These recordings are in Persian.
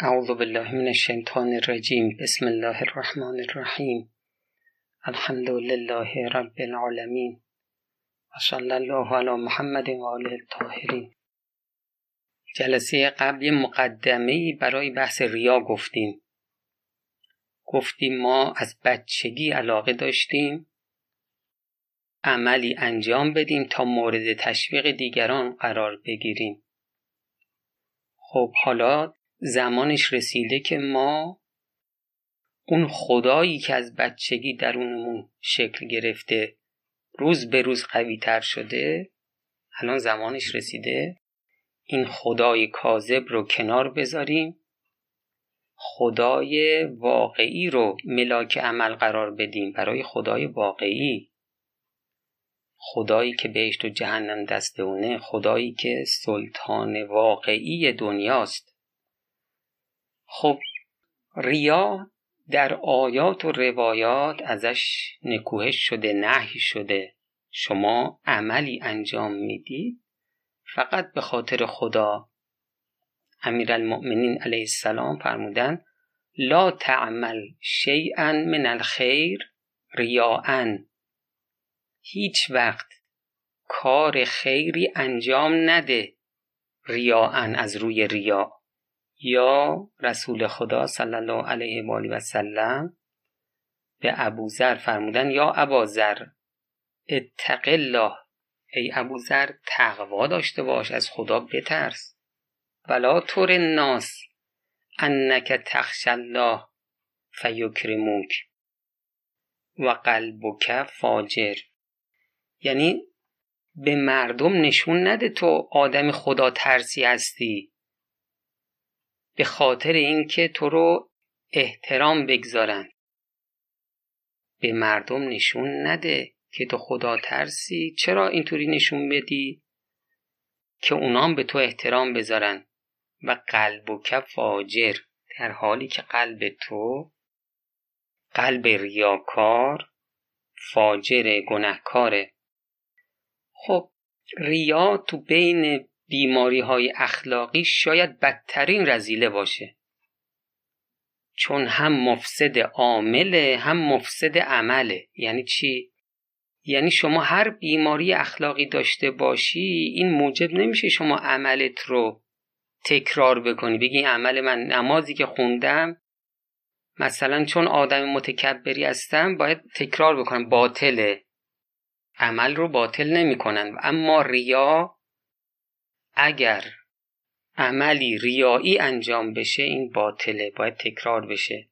اعوذ بالله من الشیطان الرجیم بسم الله الرحمن الرحیم الحمد لله رب العالمین و الله علی محمد و آله الطاهرین. جلسه قبل مقدمه برای بحث ریا گفتیم. گفتیم ما از بچگی علاقه داشتیم. عملی انجام بدیم تا مورد تشویق دیگران قرار بگیریم. خب حالا زمانش رسیده که ما اون خدایی که از بچگی درونمون شکل گرفته روز به روز قوی تر شده الان زمانش رسیده. این خدای کاذب رو کنار بذاریم. خدای واقعی رو ملاک عمل قرار بدیم برای خدای واقعی. خدایی که بهشت و جهنم دست اونه خدایی که سلطان واقعی دنیاست. خب ریا در آیات و روایات ازش نکوهش شده نهی شده. شما عملی انجام می‌دید فقط به خاطر خدا. امیرالمؤمنین علیه السلام فرمودن لا تعمل شیئا من الخیر ریاء. هیچ وقت کار خیری انجام نده ریاء از روی ریا. یا رسول خدا صلی الله علیه و آله و سلم به ابوذر فرمودن یا ابازر اتق الله. ای ابوذر تقوا داشته باش از خدا بترس. ولا طور الناس انک تخش الله فیکرموک. و قلبک فاجر. یعنی به مردم نشون نده تو آدم خدا ترسی هستی. به خاطر اینکه تو رو احترام بگذارن. به مردم نشون نده که تو خدا ترسی. چرا اینطوری نشون بدی؟ که اونام به تو احترام بذارن. و قلب و کف فاجر. در حالی که قلب تو قلب ریاکار فاجر گنهکاره خب ریا تو بین بیماری های اخلاقی شاید بدترین رزیله باشه. چون هم مفسد عامله هم مفسد عمله. یعنی چی؟ یعنی شما هر بیماری اخلاقی داشته باشی این موجب نمیشه شما عملت رو تکرار بکنی. بگی عمل من نمازی که خوندم مثلا چون آدم متکبری هستم باید تکرار بکنم. باطله. عمل رو باطل نمی‌کنن. اما ریا اگر عملی ریایی انجام بشه این باطله باید تکرار بشه.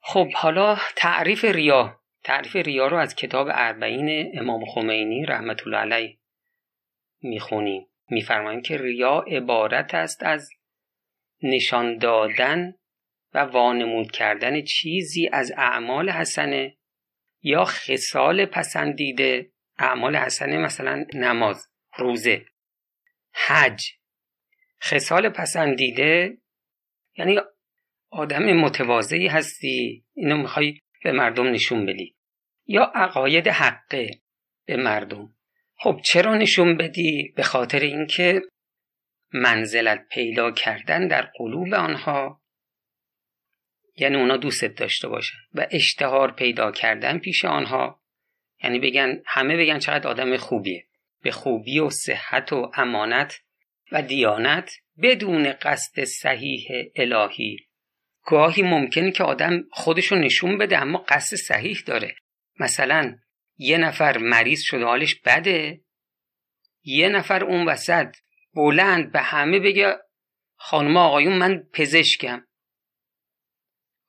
خب حالا تعریف ریا. تعریف ریا رو از کتاب اربعین امام خمینی رحمت الله علیه می‌خونیم. میفرماییم که ریا عبارت است از نشان دادن و وانمود کردن چیزی از اعمال حسنه یا خصال پسندیده. اعمال حسنه مثلا نماز روزه. حج. خصال پسندیده یعنی آدم متواضعی هستی اینو می‌خوای به مردم نشون بدی. یا عقاید حقه به مردم. خب چرا نشون بدی؟ به خاطر اینکه منزلت پیدا کردن در قلوب آنها یعنی اونا دوستت داشته باشن و اشتهار پیدا کردن پیش آنها. یعنی بگن همه بگن چقدر آدم خوبیه. به خوبی و صحت و امانت و دیانت بدون قصد صحیح الهی. گاهی ممکنه که آدم خودشو نشون بده اما قصد صحیح داره. مثلا یه نفر مریض شده حالش بده. یه نفر اون وسط بلند به همه بگه خانم آقایون من پزشکم.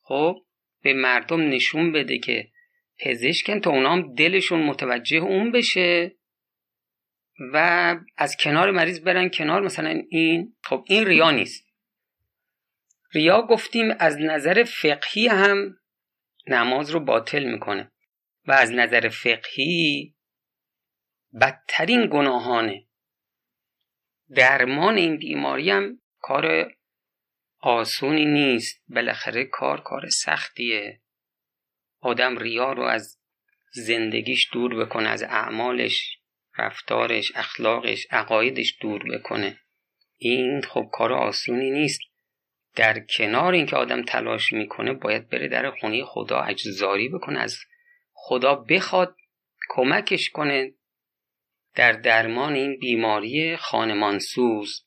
خب به مردم نشون بده که پزشکن تا اونام دلشون متوجه اون بشه. و از کنار مریض برن کنار. مثلا این خب این ریا نیست. ریا گفتیم از نظر فقهی هم نماز رو باطل می‌کنه و از نظر فقهی بدترین گناهانه. درمان این بیماری هم کار آسونی نیست. بالاخره کار کار سختیه. آدم ریا رو از زندگیش دور بکنه از اعمالش. رفتارش اخلاقش عقایدش دور بکنه. این خب کار آسونی نیست. در کنار اینکه آدم تلاش می‌کنه باید بره در خونه خدا اجزاری بکنه. از خدا بخواد کمکش کنه در درمان این بیماری خانمانسوز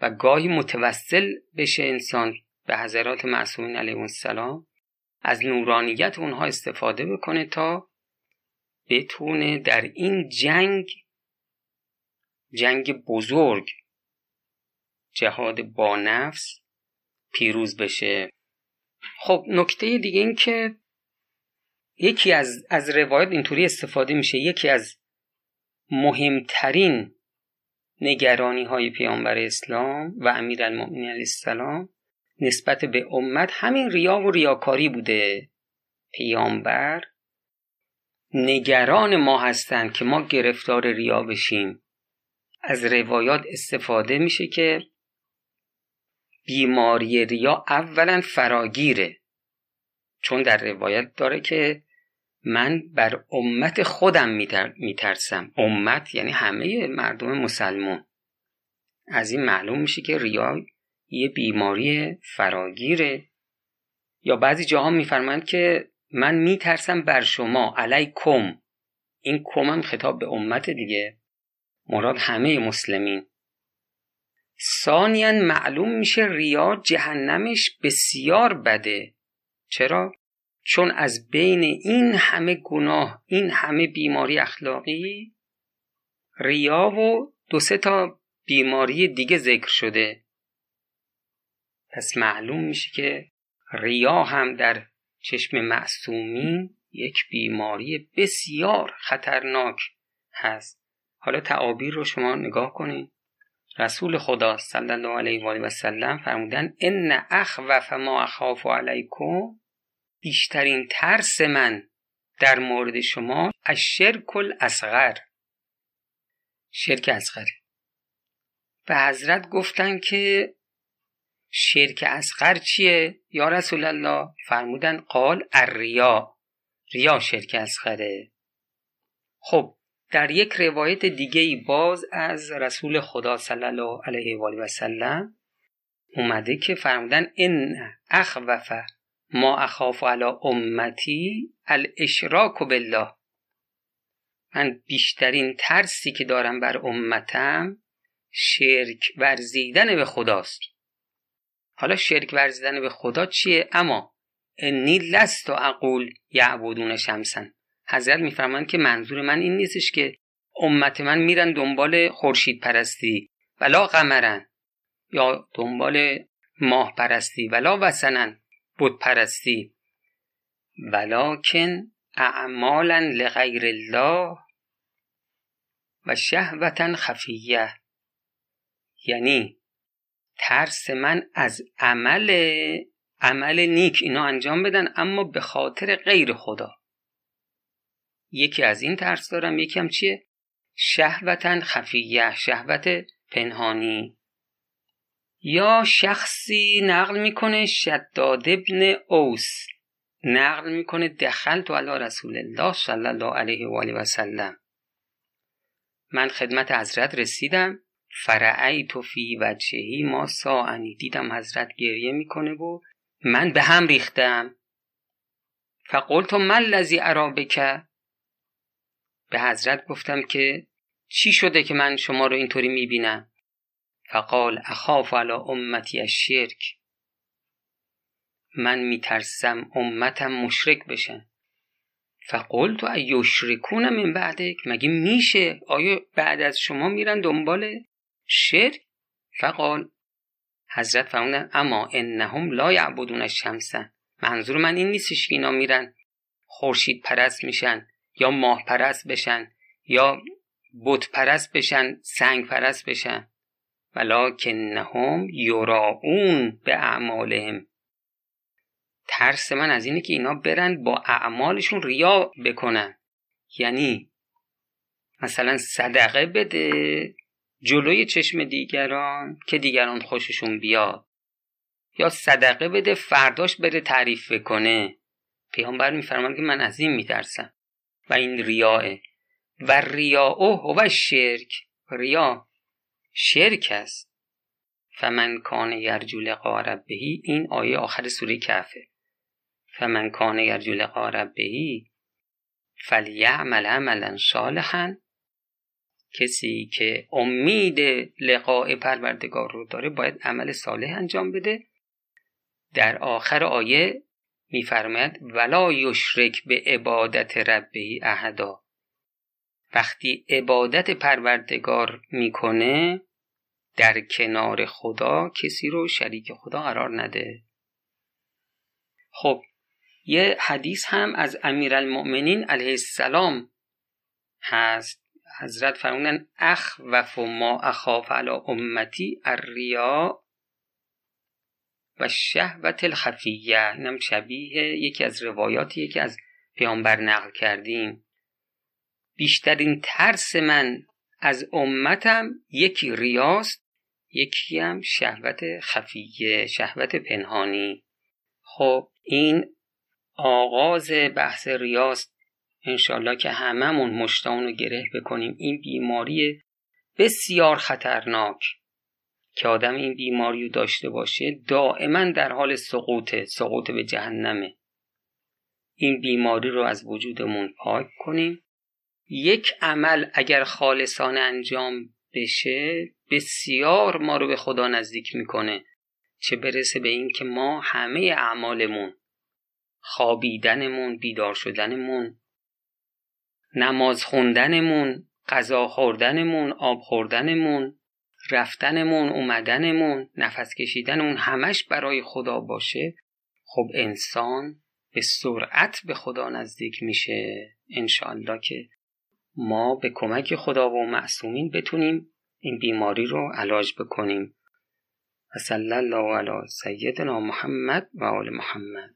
و گاهی متوسل بشه انسان به حضرات معصومین علیه السلام از نورانیت اونها استفاده بکنه تا بتونه در این جنگ جنگ بزرگ جهاد با نفس پیروز بشه. خب نکته دیگه این که یکی از از روایت اینطوری استفاده میشه. یکی از مهمترین نگرانی های پیامبر اسلام و امیر المؤمنین علیه السلام نسبت به امت همین ریا و ریاکاری بوده. پیامبر نگران ما هستند که ما گرفتار ریا بشیم. از روایات استفاده میشه که بیماری ریا اولا فراگیره. چون در روایت داره که من بر امت خودم میترسم. امت یعنی همه مردم مسلمان از این معلوم میشه که ریا یه بیماری فراگیره. یا بعضی جاها میفرمایند که من میترسم بر شما علیکم. این کم هم خطاب به امت دیگه. مراد همه مسلمین. ثانیا معلوم میشه ریا جهنمش بسیار بده. چرا؟ چون از بین این همه گناه این همه بیماری اخلاقی ریا و دو سه تا بیماری دیگه ذکر شده. پس معلوم میشه که ریا هم در چشم معصومین یک بیماری بسیار خطرناک هست. حالا تعابیر رو شما نگاه کنید. رسول خدا صلی الله علیه و آله و سلم فرمودن ان اخوف ما اخاف علیکم. بیشترین ترس من در مورد شما از شرک الاصغر. شرک اصغر. و حضرت گفتن که شرک اصغر چیه؟ یا رسول الله؟ فرمودن قال الریا. ریا شرک اصغره. خب در یک روایت دیگه ای باز از رسول خدا صلی الله علیه و آله و سلم اومده که فرمودن ان اخوف ما اخاف علی امتی الاشراک بالله. من بیشترین ترسی که دارم بر امتم شرک ورزیدن به خداست. حالا شرک ورزیدن به خدا چیه؟ اما انی لست و اقول یعبودون شمسن. حضرت میفرمایند که منظور من این نیستش که امت من میرن دنبال خورشید پرستی ولا قمرن یا دنبال ماه پرستی ولا وسنن بود پرستی. ولکن اعمالا لغیر الله و شهوتا خفیه. یعنی ترس من از عمل عمل نیک اینا انجام بدن اما به خاطر غیر خدا. یکی از این ترس دارم یکی هم چیه؟ شهوتا خفیه شهوت پنهانی. یا شخصی نقل می‌کنه شداد ابن اوس. نقل می‌کنه دخل تو علی رسول الله صلی الله علیه و آله و سلم. من خدمت حضرت رسیدم. فرعی تو فی وجهی ما ساعنی. دیدم حضرت گریه می‌کنه و من به هم ریختم. فقلت من لذی عرابکه به حضرت گفتم که چی شده که من شما رو اینطوری می‌بینم؟ فقال اخاف علی امتی الشرک. من میترسم امتم مشرک بشن. فقلت ایشرکون من بعدک؟ مگه میشه؟ آیا بعد از شما میرن دنبال شرک. فقال حضرت فرمودن اما انهم لا یعبدون الشمس. منظور من این نیستش که اینا میرن خورشید پرست میشن یا ماه پرست بشن یا بت پرست بشن سنگ پرست بشن. ولکنهم یراعون به اعمالهم. ترس من از اینه که اینا برن با اعمالشون ریا بکنن. یعنی مثلا صدقه بده جلوی چشم دیگران که دیگران خوششون بیاد. یا صدقه بده فرداش بره تعریف کنه. پیامبر میفرمان که من از این میترسم. و این ریاه و او هو شرک ریا شرک است. فمن کان یرجو لقاء ربهی این آیه آخر سوره کهفه. فمن کان یرجو لقاء ربهی فلیعمل عملا صالحا. کسی که امید لقاء پروردگار رو داره باید عمل صالح انجام بده. در آخر آیه میفرماید ولا یشرک به عبادت ربهی احدا. وقتی عبادت پروردگار می‌کنه در کنار خدا کسی رو شریک خدا قرار نده. خب یه حدیث هم از امیرالمؤمنین علیه السلام هست. حضرت فرمودن اخ و ما اخاف علی امتی الریا و شهوت الخفیه. اینم شبیه یکی از روایاتی که از پیامبر نقل کردیم. بیشترین ترس من از امتم یکی ریاست یکی هم شهوت خفیه شهوت پنهانی. خب این آغاز بحث ریاست انشالله که هممون مشتاق رو گره بکنیم. این بیماری بسیار خطرناک. که آدم این بیماری رو داشته باشه دائما در حال سقوط سقوط به جهنمه. این بیماری رو از وجودمون پاک کنیم. یک عمل اگر خالصانه انجام بشه بسیار ما رو به خدا نزدیک می‌کنه. چه برسه به این که ما همه اعمالمون خوابیدنمون بیدار شدنمون نماز خوندنمون غذا خوردنمون آب خوردنمون رفتنمون اومدنمون نفس کشیدنمون همش برای خدا باشه. خب انسان به سرعت به خدا نزدیک میشه. انشاءالله که ما به کمک خدا و معصومین بتونیم این بیماری رو علاج بکنیم. و صلی الله علی سیدنا محمد و آل محمد.